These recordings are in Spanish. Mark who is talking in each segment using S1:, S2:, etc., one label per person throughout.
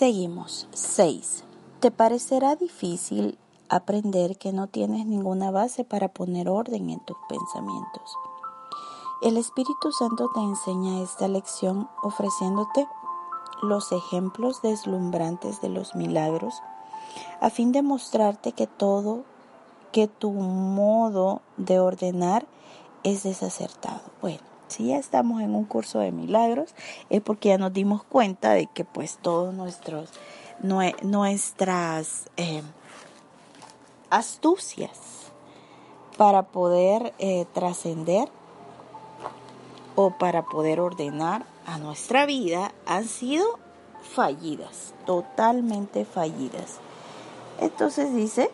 S1: Seguimos. 6. Te parecerá difícil aprender que no tienes ninguna base para poner orden en tus pensamientos. El Espíritu Santo te enseña esta lección ofreciéndote los ejemplos deslumbrantes de los milagros a fin de mostrarte que todo, que tu modo de ordenar es desacertado. Bueno, si ya estamos en un curso de milagros, es porque ya nos dimos cuenta de que pues todos nuestros, nuestras eh, astucias para poder eh, trascender o para poder ordenar a nuestra vida han sido fallidas, totalmente fallidas. Entonces dice,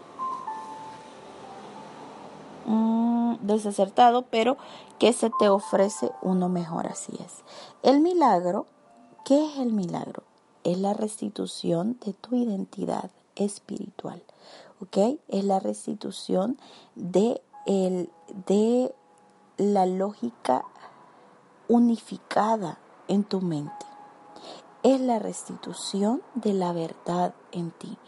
S1: mm, desacertado, pero que se te ofrece uno mejor, así es. El milagro, ¿qué es el milagro? Es la restitución de tu identidad espiritual, ¿ok? Es la restitución de, el, de la lógica unificada en tu mente. Es la restitución de la verdad en ti.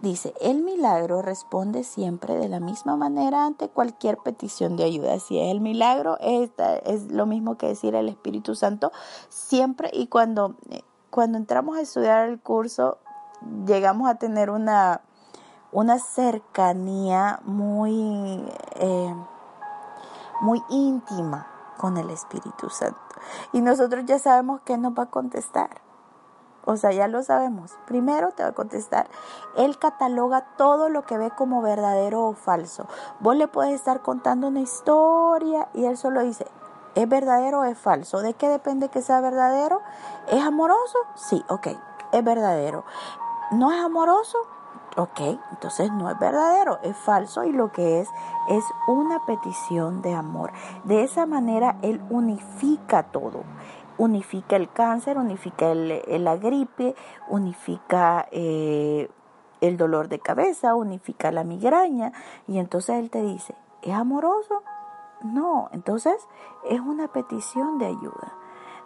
S1: Dice, el milagro responde siempre de la misma manera ante cualquier petición de ayuda. Si es el milagro, es, es lo mismo que decir el Espíritu Santo siempre y cuando, eh, cuando entramos a estudiar el curso, llegamos a tener una, una cercanía muy, eh, muy íntima con el Espíritu Santo. Y nosotros ya sabemos que nos va a contestar. O sea, ya lo sabemos. Primero te va a contestar. Él cataloga todo lo que ve como verdadero o falso. Vos le puedes estar contando una historia y él solo dice, ¿es verdadero o es falso? ¿De qué depende que sea verdadero? ¿Es amoroso? Sí, ok, es verdadero. ¿No es amoroso? Ok, entonces no es verdadero, es falso y lo que es es una petición de amor. De esa manera Él unifica todo unifica el cáncer, unifica la gripe, unifica eh, el dolor de cabeza, unifica la migraña. Y entonces él te dice, ¿es amoroso? No, entonces es una petición de ayuda.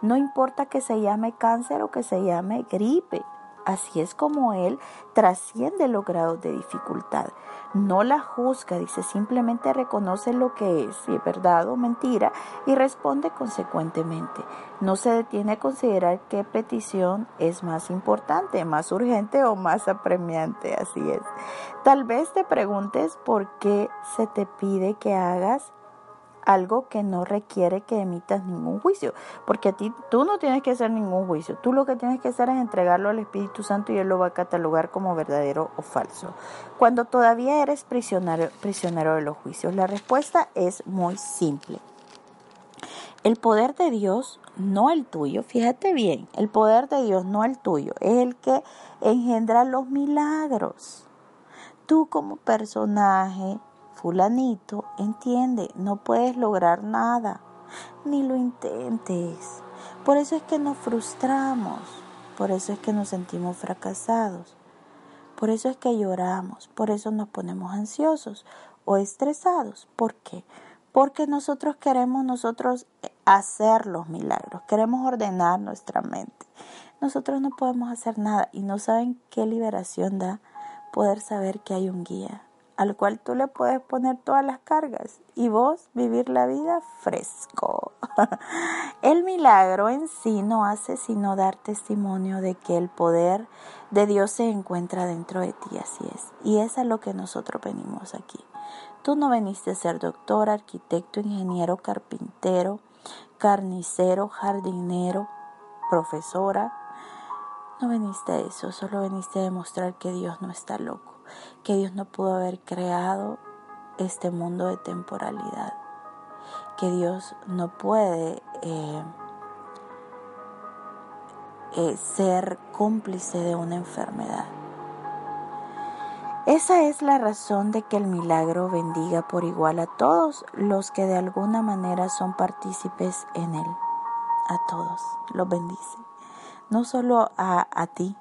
S1: No importa que se llame cáncer o que se llame gripe. Así es como él trasciende los grados de dificultad no la juzga, dice, simplemente reconoce lo que es, si es verdad o mentira, y responde consecuentemente. No se detiene a considerar qué petición es más importante, más urgente o más apremiante, así es. Tal vez te preguntes por qué se te pide que hagas algo que no requiere que emitas ningún juicio, porque a ti tú no tienes que hacer ningún juicio, tú lo que tienes que hacer es entregarlo al Espíritu Santo y Él lo va a catalogar como verdadero o falso. Cuando todavía eres prisionero, prisionero de los juicios, la respuesta es muy simple. El poder de Dios, no el tuyo, fíjate bien, el poder de Dios, no el tuyo, es el que engendra los milagros. Tú como personaje, fulanito, entiende, no puedes lograr nada, ni lo intentes. Por eso es que nos frustramos, por eso es que nos sentimos fracasados, por eso es que lloramos, por eso nos ponemos ansiosos o estresados. ¿Por qué? Porque nosotros queremos nosotros hacer los milagros, queremos ordenar nuestra mente. Nosotros no podemos hacer nada y no saben qué liberación da poder saber que hay un guía, al cual tú le puedes poner todas las cargas y vos vivir la vida fresco. el milagro en sí no hace sino dar testimonio de que el poder de Dios se encuentra dentro de ti, así es. Y es a lo que nosotros venimos aquí. Tú no veniste a ser doctor, arquitecto, ingeniero, carpintero, carnicero, jardinero, profesora. No veniste a eso, solo veniste a demostrar que Dios no está loco que Dios no pudo haber creado este mundo de temporalidad, que Dios no puede eh, eh, ser cómplice de una enfermedad. Esa es la razón de que el milagro bendiga por igual a todos los que de alguna manera son partícipes en él. A todos los bendice. No solo a, a ti,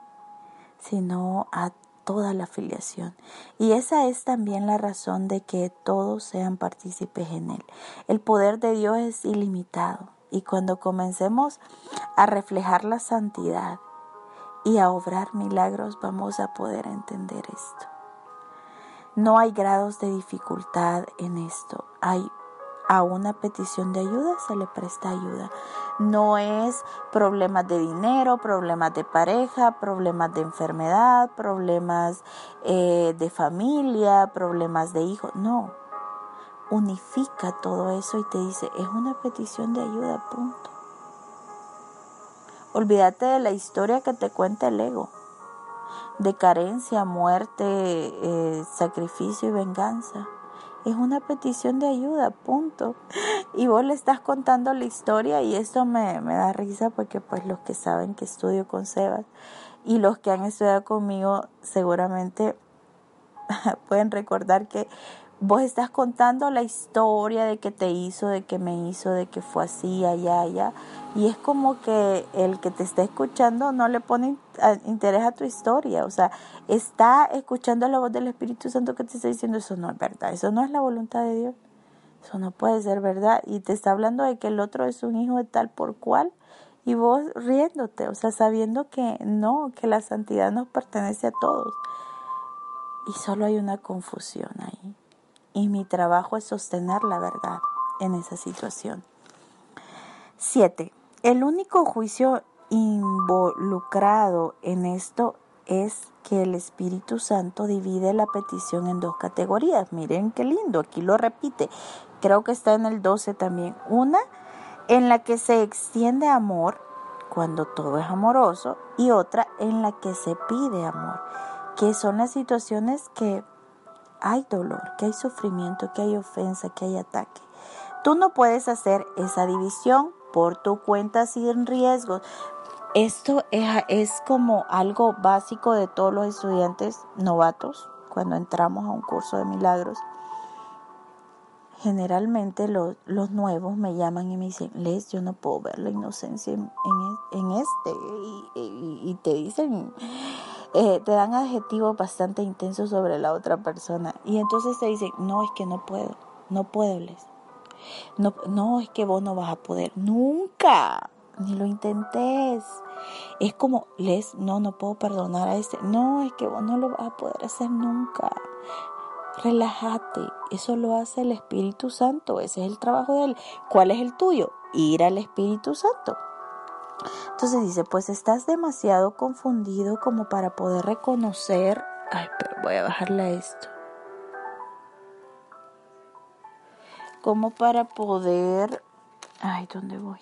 S1: sino a toda la filiación. Y esa es también la razón de que todos sean partícipes en él. El poder de Dios es ilimitado. Y cuando comencemos a reflejar la santidad y a obrar milagros, vamos a poder entender esto. No hay grados de dificultad en esto. Hay a una petición de ayuda se le presta ayuda. No es problemas de dinero, problemas de pareja, problemas de enfermedad, problemas eh, de familia, problemas de hijos. No. Unifica todo eso y te dice, es una petición de ayuda, punto. Olvídate de la historia que te cuenta el ego de carencia, muerte, eh, sacrificio y venganza. Es una petición de ayuda, punto. Y vos le estás contando la historia y esto me, me da risa porque pues los que saben que estudio con Sebas y los que han estudiado conmigo seguramente pueden recordar que vos estás contando la historia de que te hizo, de que me hizo, de que fue así, allá, allá. Y es como que el que te está escuchando no le pone interés a tu historia. O sea, está escuchando la voz del Espíritu Santo que te está diciendo eso no es verdad, eso no es la voluntad de Dios. Eso no puede ser verdad. Y te está hablando de que el otro es un hijo de tal por cual. Y vos riéndote, o sea, sabiendo que no, que la santidad nos pertenece a todos. Y solo hay una confusión ahí y mi trabajo es sostener la verdad en esa situación. 7. El único juicio involucrado en esto es que el Espíritu Santo divide la petición en dos categorías. Miren qué lindo, aquí lo repite. Creo que está en el 12 también. Una en la que se extiende amor cuando todo es amoroso y otra en la que se pide amor, que son las situaciones que hay dolor, que hay sufrimiento, que hay ofensa, que hay ataque. Tú no puedes hacer esa división por tu cuenta sin riesgos. Esto es, como algo básico de todos los estudiantes novatos cuando entramos a un curso de milagros. Generalmente los, los nuevos me llaman y me dicen, Les, yo no puedo ver la inocencia en, en, este. Y te dicen, eh, te dan adjetivos bastante intensos sobre la otra persona. Y entonces te dicen, no, es que no puedo, no puedo, Les. No, no, es que vos no vas a poder. Nunca, ni lo intentes. Es como, Les, no, no puedo perdonar a este. No, es que vos no lo vas a poder hacer nunca. Relájate, eso lo hace el Espíritu Santo, ese es el trabajo de él. ¿Cuál es el tuyo? Ir al Espíritu Santo. Entonces dice, pues estás demasiado confundido como para poder reconocer... Ay, pero voy a bajarle a esto. Como para poder... Ay, ¿dónde voy?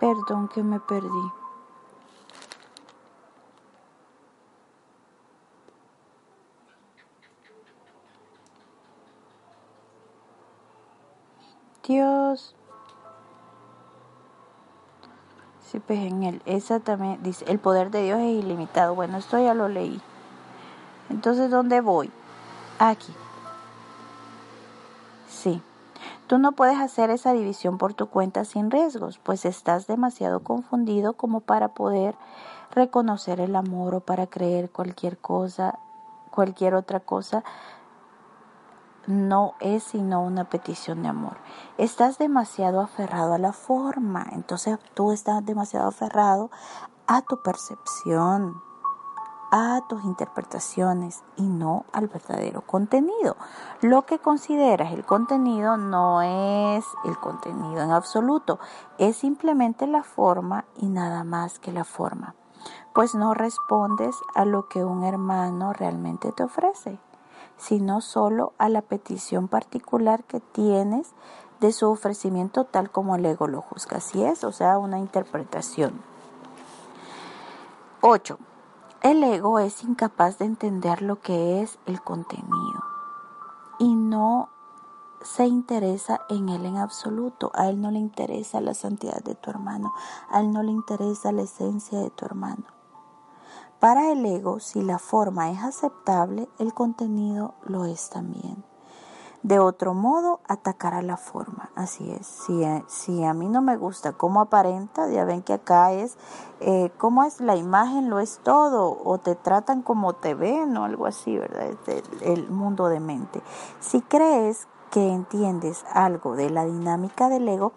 S1: Perdón que me perdí. Dios. Sí, pues en él. Esa también dice, el poder de Dios es ilimitado. Bueno, esto ya lo leí. Entonces, ¿dónde voy? Aquí. Sí. Tú no puedes hacer esa división por tu cuenta sin riesgos, pues estás demasiado confundido como para poder reconocer el amor o para creer cualquier cosa, cualquier otra cosa no es sino una petición de amor. Estás demasiado aferrado a la forma, entonces tú estás demasiado aferrado a tu percepción, a tus interpretaciones y no al verdadero contenido. Lo que consideras el contenido no es el contenido en absoluto, es simplemente la forma y nada más que la forma, pues no respondes a lo que un hermano realmente te ofrece sino solo a la petición particular que tienes de su ofrecimiento tal como el ego lo juzga. Así es, o sea, una interpretación. 8. El ego es incapaz de entender lo que es el contenido y no se interesa en él en absoluto. A él no le interesa la santidad de tu hermano. A él no le interesa la esencia de tu hermano. Para el ego, si la forma es aceptable, el contenido lo es también. De otro modo, atacará la forma. Así es. Si, eh, a mí no me gusta cómo aparenta, ya ven que acá es eh, cómo es la imagen, lo es todo, o te tratan como te ven o algo así, ¿verdad? Es el mundo de mente. Si crees que entiendes algo de la dinámica del ego,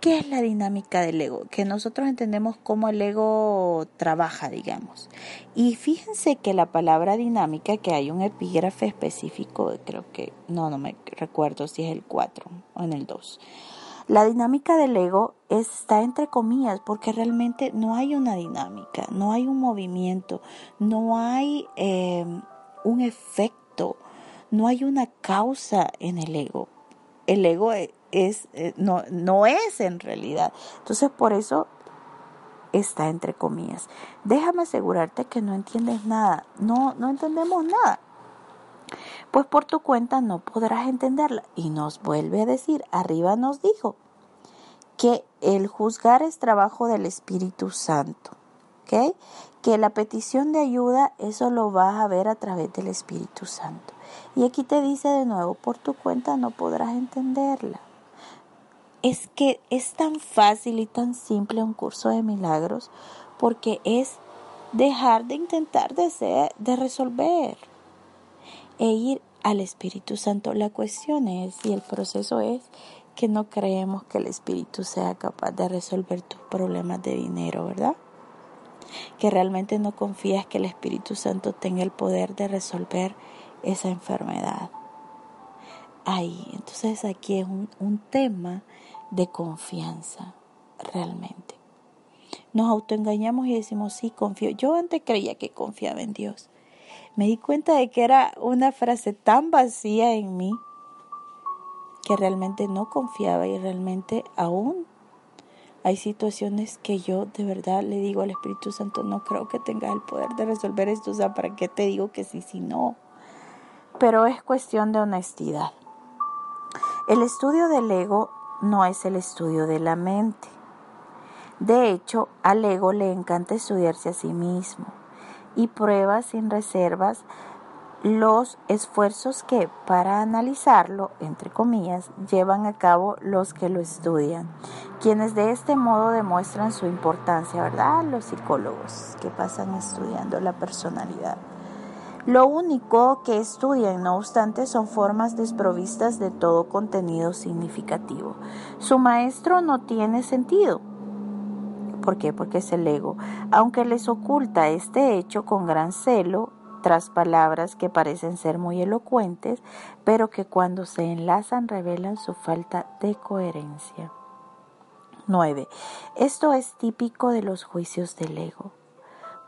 S1: ¿qué es la dinámica del ego? Que nosotros entendemos cómo el ego trabaja, digamos. Y fíjense que la palabra dinámica, que hay un epígrafe específico, creo que, no, no me recuerdo si es el 4 o en el 2. La dinámica del ego está entre comillas porque realmente no hay una dinámica, no hay un movimiento, no hay eh, un efecto no hay una causa en el ego. El ego e, es, eh, no, no es en realidad. Entonces por eso está entre comillas. Déjame asegurarte que no entiendes nada. No, no entendemos nada. Pues por tu cuenta no podrás entenderla. Y nos vuelve a decir, arriba nos dijo que el juzgar es trabajo del Espíritu Santo. ¿Ok? Que la petición de ayuda, eso lo vas a ver a través del Espíritu Santo. Y aquí te dice de nuevo, por tu cuenta no podrás entenderla. Es que es tan fácil y tan simple un curso de milagros porque es dejar de intentar de, de resolver e ir al Espíritu Santo. La cuestión es, y el proceso es, que no creemos que el Espíritu sea capaz de resolver tus problemas de dinero, ¿verdad? Que realmente no confías que el Espíritu Santo tenga el poder de resolver esa enfermedad. Ahí, entonces aquí es un, un tema de confianza, realmente. Nos autoengañamos y decimos, sí, confío. Yo antes creía que confiaba en Dios. Me di cuenta de que era una frase tan vacía en mí que realmente no confiaba y realmente aún hay situaciones que yo de verdad le digo al Espíritu Santo, no creo que tenga el poder de resolver esto, o sea, ¿para qué te digo que sí, si no? Pero es cuestión de honestidad. El estudio del ego no es el estudio de la mente. De hecho, al ego le encanta estudiarse a sí mismo y prueba sin reservas los esfuerzos que para analizarlo, entre comillas, llevan a cabo los que lo estudian, quienes de este modo demuestran su importancia, ¿verdad? Los psicólogos que pasan estudiando la personalidad. Lo único que estudian, no obstante, son formas desprovistas de todo contenido significativo. Su maestro no tiene sentido. ¿Por qué? Porque es el ego. Aunque les oculta este hecho con gran celo, tras palabras que parecen ser muy elocuentes, pero que cuando se enlazan revelan su falta de coherencia. 9. Esto es típico de los juicios del ego.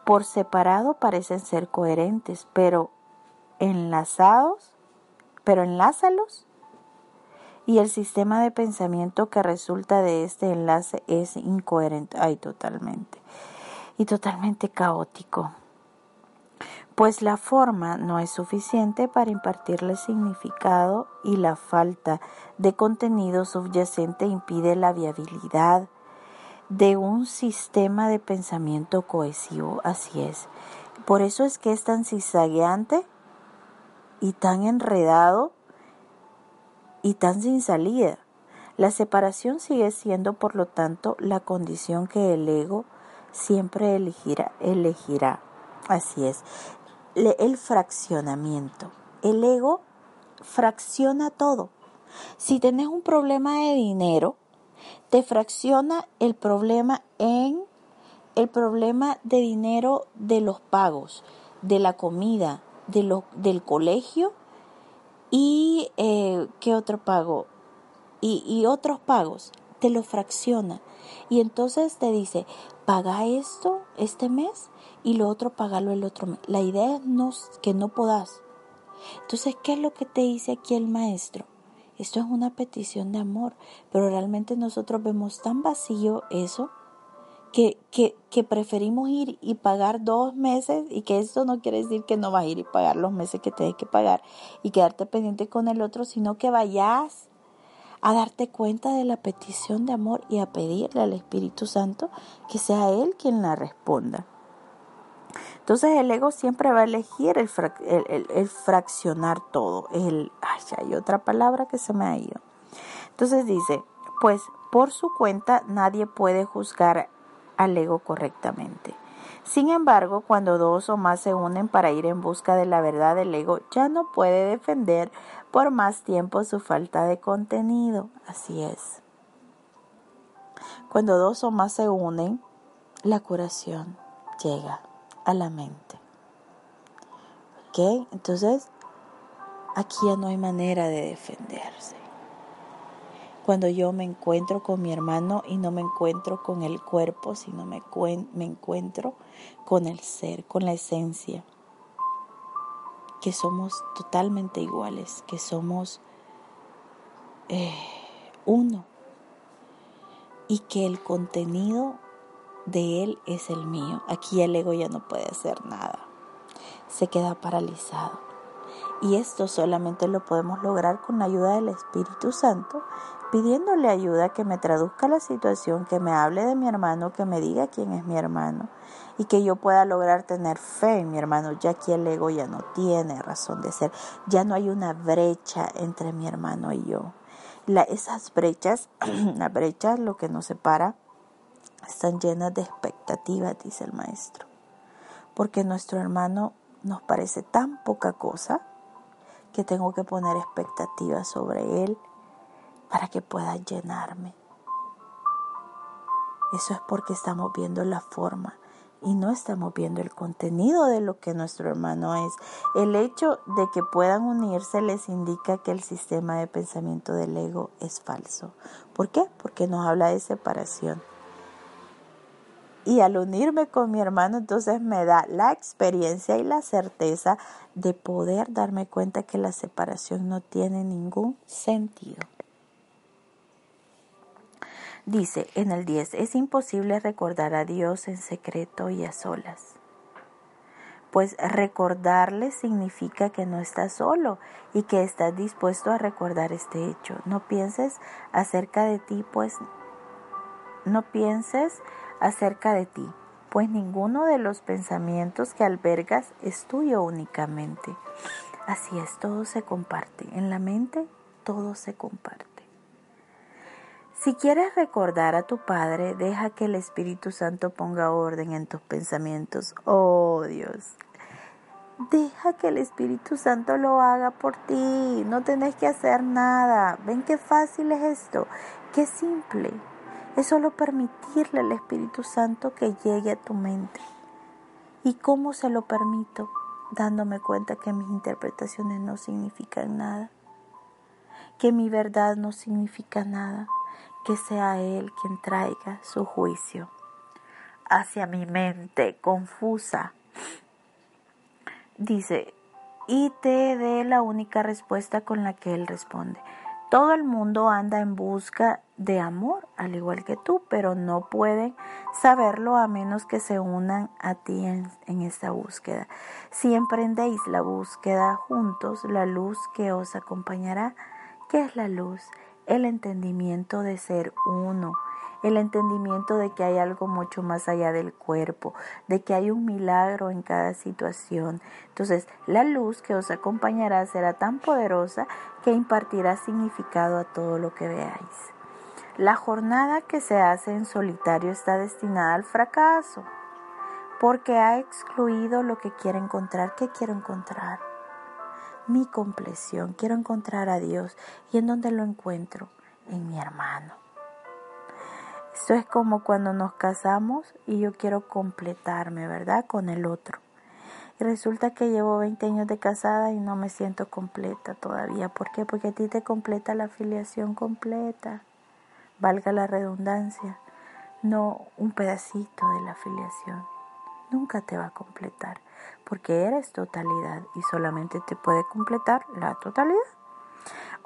S1: Por separado parecen ser coherentes, pero enlazados, pero enlázalos. Y el sistema de pensamiento que resulta de este enlace es incoherente, ay, totalmente, y totalmente caótico. Pues la forma no es suficiente para impartirle significado y la falta de contenido subyacente impide la viabilidad de un sistema de pensamiento cohesivo, así es. Por eso es que es tan zigzagueante y tan enredado y tan sin salida. La separación sigue siendo, por lo tanto, la condición que el ego siempre elegirá. elegirá. Así es. El fraccionamiento. El ego fracciona todo. Si tenés un problema de dinero, te fracciona el problema en el problema de dinero de los pagos, de la comida, de lo, del colegio y eh, qué otro pago y, otros pagos, te lo fracciona y entonces te dice paga esto este mes y lo otro pagalo el otro mes. La idea es no, que no puedas. Entonces, ¿qué es lo que te dice aquí el maestro? Esto es una petición de amor, pero realmente nosotros vemos tan vacío eso que, que, que, preferimos ir y pagar dos meses y que esto no quiere decir que no vas a ir y pagar los meses que tienes que pagar y quedarte pendiente con el otro, sino que vayas a darte cuenta de la petición de amor y a pedirle al Espíritu Santo que sea Él quien la responda. Entonces el ego siempre va a elegir el, fraccionar todo. El, ay, hay otra palabra que se me ha ido. Entonces dice, pues por su cuenta nadie puede juzgar al ego correctamente. Sin embargo, cuando dos o más se unen para ir en busca de la verdad, el ego ya no puede defender por más tiempo su falta de contenido. Así es. Cuando dos o más se unen, la curación llega a la mente. ¿Ok? Entonces, aquí ya no hay manera de defenderse cuando yo me encuentro con mi hermano y no me encuentro con el cuerpo, sino me, me encuentro con el ser, con la esencia, que somos totalmente iguales, que somos eh, uno y que el contenido de él es el mío. Aquí el ego ya no puede hacer nada, se queda paralizado. Y esto solamente lo podemos lograr con la ayuda del Espíritu Santo, pidiéndole ayuda que me traduzca la situación, que me hable de mi hermano, que me diga quién es mi hermano y que yo pueda lograr tener fe en mi hermano, ya que el ego ya no tiene razón de ser, ya no hay una brecha entre mi hermano y yo. La, esas brechas, las brechas, lo que nos separa, están llenas de expectativas, dice el maestro, porque nuestro hermano nos parece tan poca cosa que tengo que poner expectativas sobre Él para que pueda llenarme. Eso es porque estamos viendo la forma y no estamos viendo el contenido de lo que nuestro hermano es. El hecho de que puedan unirse les indica que el sistema de pensamiento del ego es falso. ¿Por qué? Porque nos habla de separación. Y al unirme con mi hermano, entonces me da la experiencia y la certeza de poder darme cuenta que la separación no tiene ningún sentido. Dice en el 10, es imposible recordar a Dios en secreto y a solas. Pues recordarle significa que no estás solo y que estás dispuesto a recordar este hecho. No pienses acerca de ti, pues no pienses acerca de ti, pues ninguno de los pensamientos que albergas es tuyo únicamente. Así es, todo se comparte. En la mente todo se comparte. Si quieres recordar a tu Padre, deja que el Espíritu Santo ponga orden en tus pensamientos. Oh Dios, deja que el Espíritu Santo lo haga por ti. No tenés que hacer nada. Ven qué fácil es esto, qué simple. Es solo permitirle al Espíritu Santo que llegue a tu mente. ¿Y cómo se lo permito? Dándome cuenta que mis interpretaciones no significan nada, que mi verdad no significa nada, que sea Él quien traiga su juicio hacia mi mente confusa. Dice, y te dé la única respuesta con la que Él responde. Todo el mundo anda en busca de amor, al igual que tú, pero no pueden saberlo a menos que se unan a ti en, en, esta búsqueda. Si emprendéis la búsqueda juntos, la luz que os acompañará, ¿qué es la luz? El entendimiento de ser uno, el entendimiento de que hay algo mucho más allá del cuerpo, de que hay un milagro en cada situación. Entonces, la luz que os acompañará será tan poderosa que impartirá significado a todo lo que veáis. La jornada que se hace en solitario está destinada al fracaso, porque ha excluido lo que quiere encontrar. ¿Qué quiero encontrar? Mi compleción. Quiero encontrar a Dios. ¿Y en dónde lo encuentro? En mi hermano. Esto es como cuando nos casamos y yo quiero completarme, ¿verdad? Con el otro. Y resulta que llevo 20 años de casada y no me siento completa todavía. ¿Por qué? Porque a ti te completa la afiliación completa. Valga la redundancia. No un pedacito de la afiliación. Nunca te va a completar. Porque eres totalidad y solamente te puede completar la totalidad.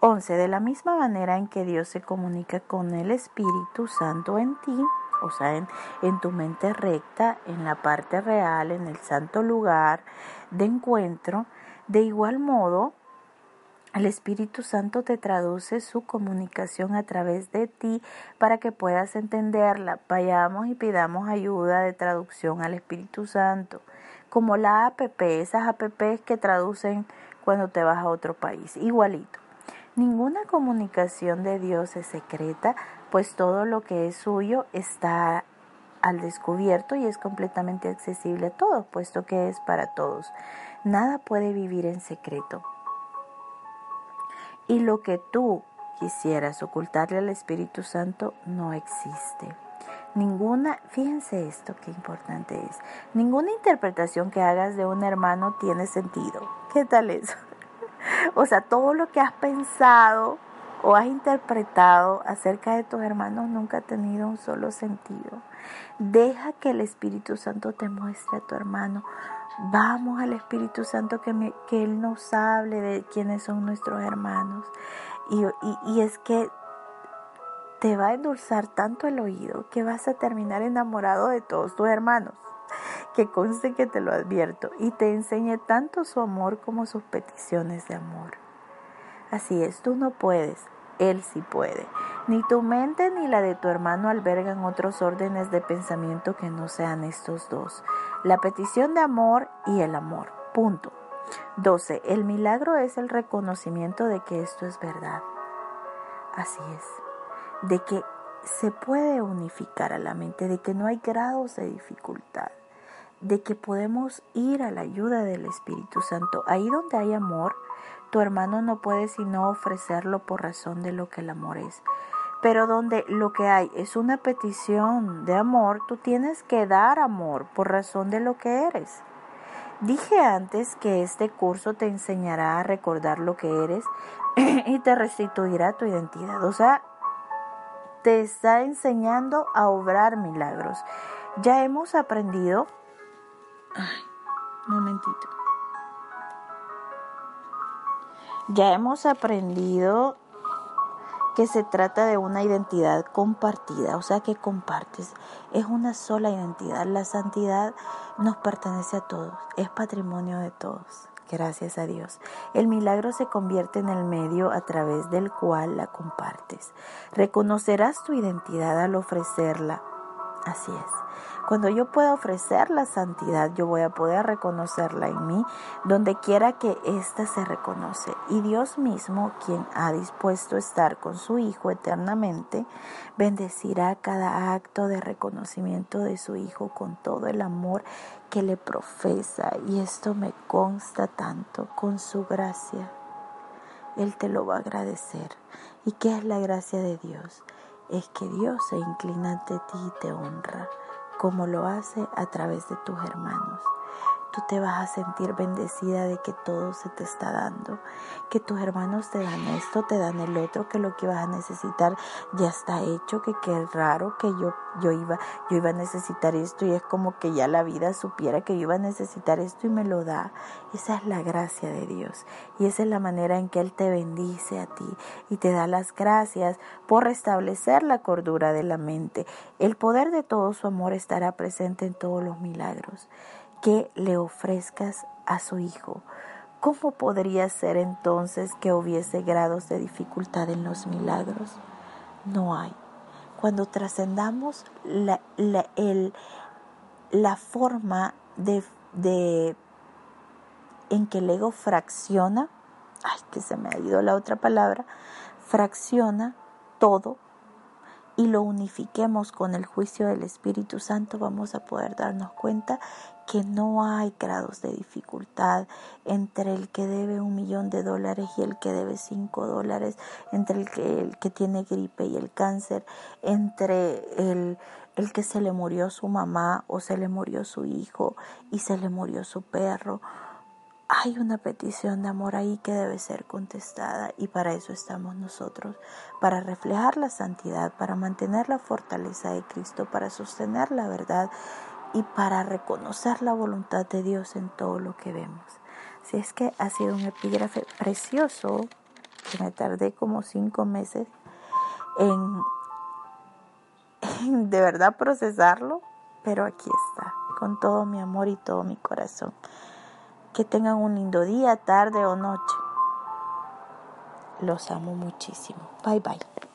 S1: 11. De la misma manera en que Dios se comunica con el Espíritu Santo en ti, o sea, en, en, tu mente recta, en la parte real, en el santo lugar de encuentro, de igual modo, El Espíritu Santo te traduce su comunicación a través de ti para que puedas entenderla. Vayamos y pidamos ayuda de traducción al Espíritu Santo, como la APP, esas APPs que traducen cuando te vas a otro país, igualito. Ninguna comunicación de Dios es secreta, pues todo lo que es suyo está al descubierto y es completamente accesible a todos, puesto que es para todos. Nada puede vivir en secreto. Y lo que tú quisieras ocultarle al Espíritu Santo no existe. Ninguna, fíjense esto, qué importante es. Ninguna interpretación que hagas de un hermano tiene sentido. ¿Qué tal eso? o sea, todo lo que has pensado o has interpretado acerca de tus hermanos nunca ha tenido un solo sentido. Deja que el Espíritu Santo te muestre a tu hermano. Vamos al Espíritu Santo que, que Él nos hable de quiénes son nuestros hermanos. Y, y es que te va a endulzar tanto el oído que vas a terminar enamorado de todos tus hermanos. Que conste que te lo advierto y te enseñe tanto su amor como sus peticiones de amor. Así es, tú no puedes, Él sí puede. Ni tu mente ni la de tu hermano albergan otros órdenes de pensamiento que no sean estos dos. La petición de amor y el amor. Punto. 12. El milagro es el reconocimiento de que esto es verdad. Así es. De que se puede unificar a la mente, de que no hay grados de dificultad, de que podemos ir a la ayuda del Espíritu Santo. Ahí donde hay amor, tu hermano no puede sino ofrecerlo por razón de lo que el amor es. Pero donde lo que hay es una petición de amor, tú tienes que dar amor por razón de lo que eres. Dije antes que este curso te enseñará a recordar lo que eres y te restituirá tu identidad. O sea, te está enseñando a obrar milagros. Ya hemos aprendido... Ay, momentito. Ya hemos aprendido que se trata de una identidad compartida, o sea que compartes, es una sola identidad. La santidad nos pertenece a todos, es patrimonio de todos. Gracias a Dios. El milagro se convierte en el medio a través del cual la compartes. Reconocerás tu identidad al ofrecerla. Así es. Cuando yo pueda ofrecer la santidad, yo voy a poder reconocerla en mí, donde quiera que ésta se reconoce. Y Dios mismo, quien ha dispuesto estar con su Hijo eternamente, bendecirá cada acto de reconocimiento de su Hijo con todo el amor que le profesa. Y esto me consta tanto con su gracia. Él te lo va a agradecer. ¿Y qué es la gracia de Dios? Es que Dios se inclina ante ti y te honra como lo hace a través de tus hermanos tú te vas a sentir bendecida de que todo se te está dando, que tus hermanos te dan esto, te dan el otro, que lo que vas a necesitar ya está hecho, que qué raro que yo, yo, iba, yo iba a necesitar esto y es como que ya la vida supiera que yo iba a necesitar esto y me lo da. Esa es la gracia de Dios y esa es la manera en que Él te bendice a ti y te da las gracias por restablecer la cordura de la mente. El poder de todo su amor estará presente en todos los milagros que le ofrezcas a su Hijo. ¿Cómo podría ser entonces que hubiese grados de dificultad en los milagros? No hay. Cuando trascendamos la, la, la forma de, de, en que el ego fracciona, ay, que se me ha ido la otra palabra, fracciona todo y lo unifiquemos con el juicio del Espíritu Santo, vamos a poder darnos cuenta que no hay grados de dificultad entre el que debe un millón de dólares y el que debe cinco dólares, entre el que, el que tiene gripe y el cáncer, entre el, el que se le murió su mamá o se le murió su hijo y se le murió su perro hay una petición de amor ahí que debe ser contestada y para eso estamos nosotros, para reflejar la santidad, para mantener la fortaleza de Cristo, para sostener la verdad y para reconocer la voluntad de Dios en todo lo que vemos. Si es que ha sido un epígrafe precioso, que me tardé como cinco meses en, en de verdad procesarlo, pero aquí está, con todo mi amor y todo mi corazón. Que tengan un lindo día, tarde o noche. Los amo muchísimo. Bye bye.